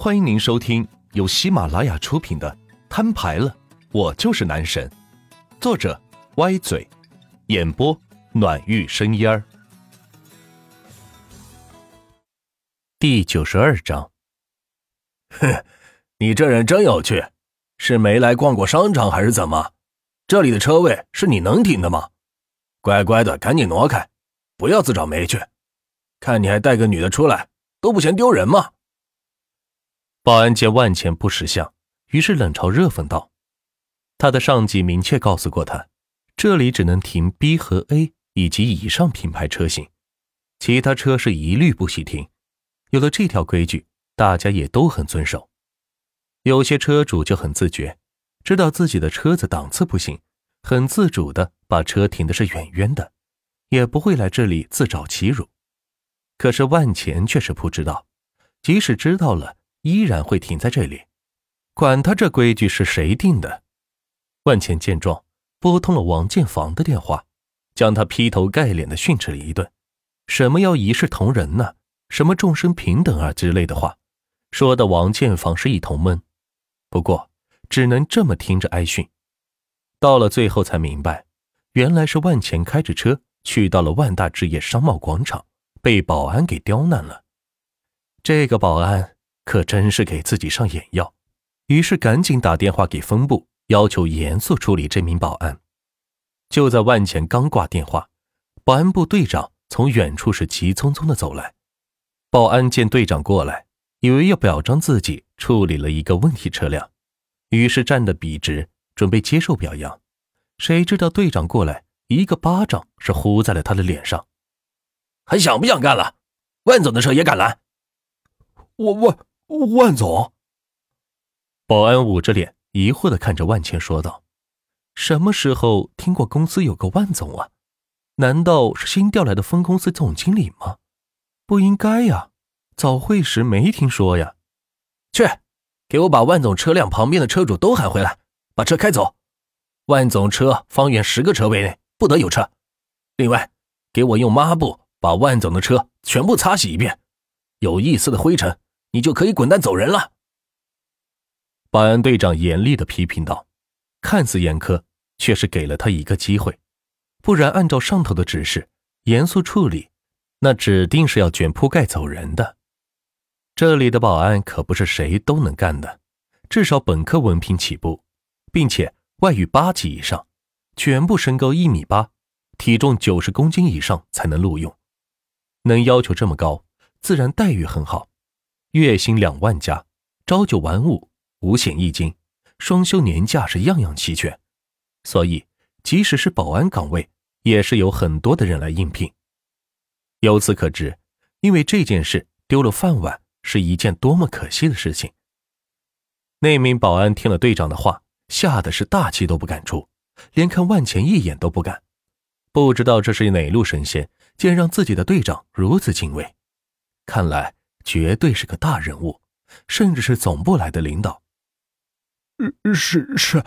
欢迎您收听由喜马拉雅出品的《摊牌了，我就是男神》，作者歪嘴，演播暖玉生烟儿。第九十二章。哼，你这人真有趣，是没来逛过商场还是怎么？这里的车位是你能停的吗？乖乖的，赶紧挪开，不要自找没趣。看你还带个女的出来，都不嫌丢人吗？保安见万钱不识相，于是冷嘲热讽道：“他的上级明确告诉过他，这里只能停 B 和 A 以及以上品牌车型，其他车是一律不许停。有了这条规矩，大家也都很遵守。有些车主就很自觉，知道自己的车子档次不行，很自主的把车停的是远远的，也不会来这里自找其辱。可是万钱却是不知道，即使知道了。”依然会停在这里，管他这规矩是谁定的。万茜见状，拨通了王建房的电话，将他劈头盖脸的训斥了一顿。什么要一视同仁呢？什么众生平等啊之类的话，说的王建房是一头闷。不过，只能这么听着挨训。到了最后才明白，原来是万钱开着车去到了万大置业商贸广场，被保安给刁难了。这个保安。可真是给自己上眼药，于是赶紧打电话给分部，要求严肃处理这名保安。就在万钱刚挂电话，保安部队长从远处是急匆匆的走来。保安见队长过来，以为要表彰自己处理了一个问题车辆，于是站得笔直，准备接受表扬。谁知道队长过来，一个巴掌是呼在了他的脸上。还想不想干了？万总的车也敢拦？我我。万总，保安捂着脸，疑惑的看着万茜说道：“什么时候听过公司有个万总啊？难道是新调来的分公司总经理吗？不应该呀，早会时没听说呀。去，给我把万总车辆旁边的车主都喊回来，把车开走。万总车方圆十个车位内不得有车。另外，给我用抹布把万总的车全部擦洗一遍，有一丝的灰尘。”你就可以滚蛋走人了。”保安队长严厉的批评道，看似严苛，却是给了他一个机会。不然，按照上头的指示，严肃处理，那指定是要卷铺盖走人的。这里的保安可不是谁都能干的，至少本科文凭起步，并且外语八级以上，全部身高一米八，体重九十公斤以上才能录用。能要求这么高，自然待遇很好。月薪两万加，朝九晚五，五险一金，双休年假是样样齐全，所以即使是保安岗位，也是有很多的人来应聘。由此可知，因为这件事丢了饭碗是一件多么可惜的事情。那名保安听了队长的话，吓得是大气都不敢出，连看万钱一眼都不敢。不知道这是哪路神仙，竟然让自己的队长如此敬畏。看来。绝对是个大人物，甚至是总部来的领导。是是，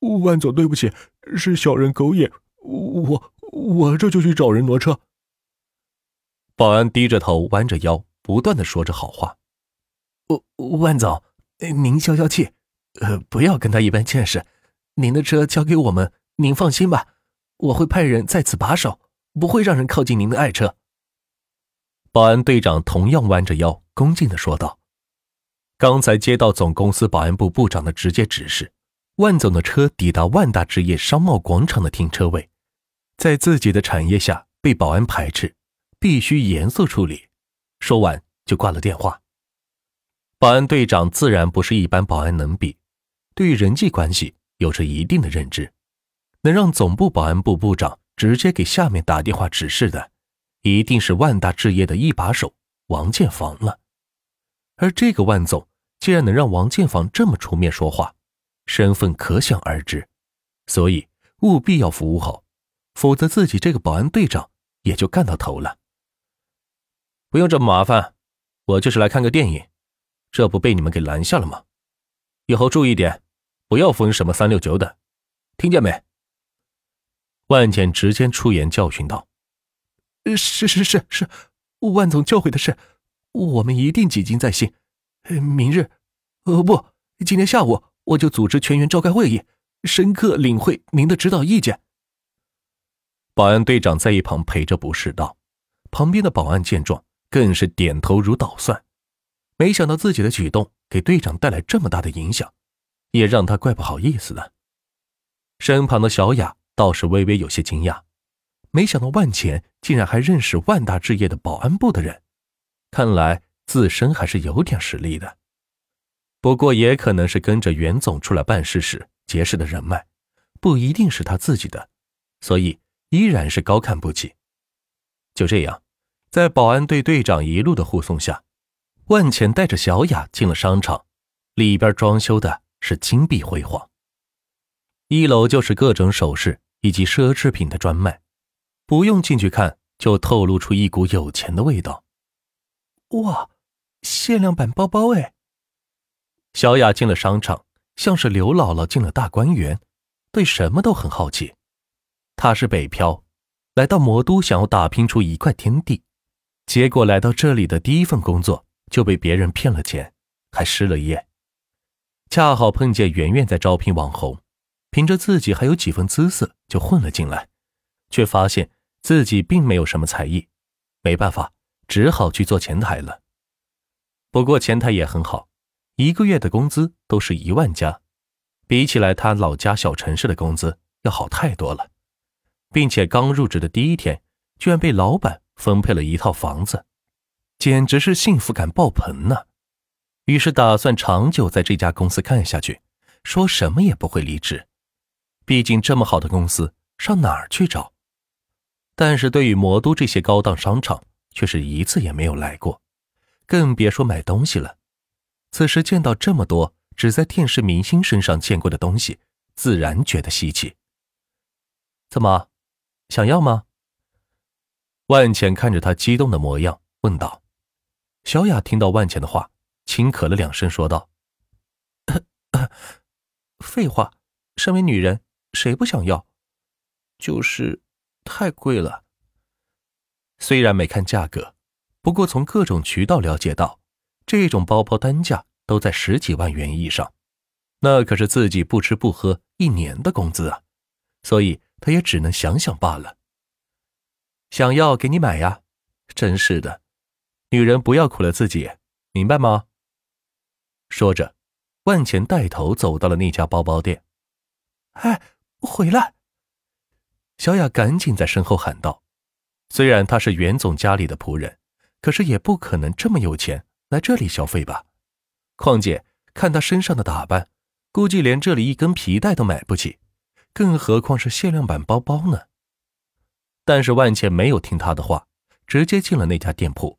万总，对不起，是小人狗眼，我我这就去找人挪车。保安低着头，弯着腰，不断的说着好话。万总，您消消气，呃，不要跟他一般见识。您的车交给我们，您放心吧，我会派人在此把守，不会让人靠近您的爱车。保安队长同样弯着腰，恭敬的说道：“刚才接到总公司保安部部长的直接指示，万总的车抵达万大置业商贸广场的停车位，在自己的产业下被保安排斥，必须严肃处理。”说完就挂了电话。保安队长自然不是一般保安能比，对于人际关系有着一定的认知，能让总部保安部部长直接给下面打电话指示的。一定是万大置业的一把手王建房了，而这个万总竟然能让王建房这么出面说话，身份可想而知，所以务必要服务好，否则自己这个保安队长也就干到头了。不用这么麻烦，我就是来看个电影，这不被你们给拦下了吗？以后注意点，不要分什么三六九的，听见没？万茜直接出言教训道。是是是是，万总教诲的事，我们一定谨记在心。明日，呃不，今天下午我就组织全员召开会议，深刻领会您的指导意见。保安队长在一旁陪着不是道，旁边的保安见状更是点头如捣蒜。没想到自己的举动给队长带来这么大的影响，也让他怪不好意思的。身旁的小雅倒是微微有些惊讶，没想到万钱竟然还认识万大置业的保安部的人，看来自身还是有点实力的。不过也可能是跟着袁总出来办事时结识的人脉，不一定是他自己的，所以依然是高看不起。就这样，在保安队队长一路的护送下，万钱带着小雅进了商场，里边装修的是金碧辉煌。一楼就是各种首饰以及奢侈品的专卖，不用进去看就透露出一股有钱的味道。哇，限量版包包哎！小雅进了商场，像是刘姥姥进了大观园，对什么都很好奇。她是北漂，来到魔都想要打拼出一块天地，结果来到这里的第一份工作就被别人骗了钱，还失了业。恰好碰见圆圆在招聘网红。凭着自己还有几分姿色就混了进来，却发现自己并没有什么才艺，没办法，只好去做前台了。不过前台也很好，一个月的工资都是一万加，比起来他老家小城市的工资要好太多了，并且刚入职的第一天，居然被老板分配了一套房子，简直是幸福感爆棚呢。于是打算长久在这家公司干下去，说什么也不会离职。毕竟这么好的公司，上哪儿去找？但是对于魔都这些高档商场，却是一次也没有来过，更别说买东西了。此时见到这么多只在电视明星身上见过的东西，自然觉得稀奇。怎么，想要吗？万茜看着他激动的模样，问道。小雅听到万茜的话，轻咳了两声，说道：“ 废话，身为女人。”谁不想要？就是太贵了。虽然没看价格，不过从各种渠道了解到，这种包包单价都在十几万元以上，那可是自己不吃不喝一年的工资啊！所以他也只能想想罢了。想要给你买呀！真是的，女人不要苦了自己，明白吗？说着，万钱带头走到了那家包包店。哎。回来！小雅赶紧在身后喊道：“虽然他是袁总家里的仆人，可是也不可能这么有钱来这里消费吧？况且看他身上的打扮，估计连这里一根皮带都买不起，更何况是限量版包包呢？”但是万茜没有听他的话，直接进了那家店铺。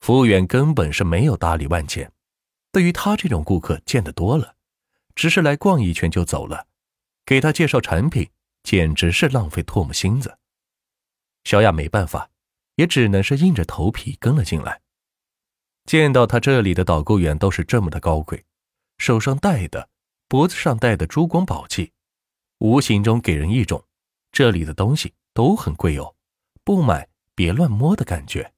服务员根本是没有搭理万茜，对于他这种顾客见得多了，只是来逛一圈就走了。给他介绍产品，简直是浪费唾沫星子。小雅没办法，也只能是硬着头皮跟了进来。见到他这里的导购员都是这么的高贵，手上戴的、脖子上戴的珠光宝气，无形中给人一种这里的东西都很贵哦，不买别乱摸的感觉。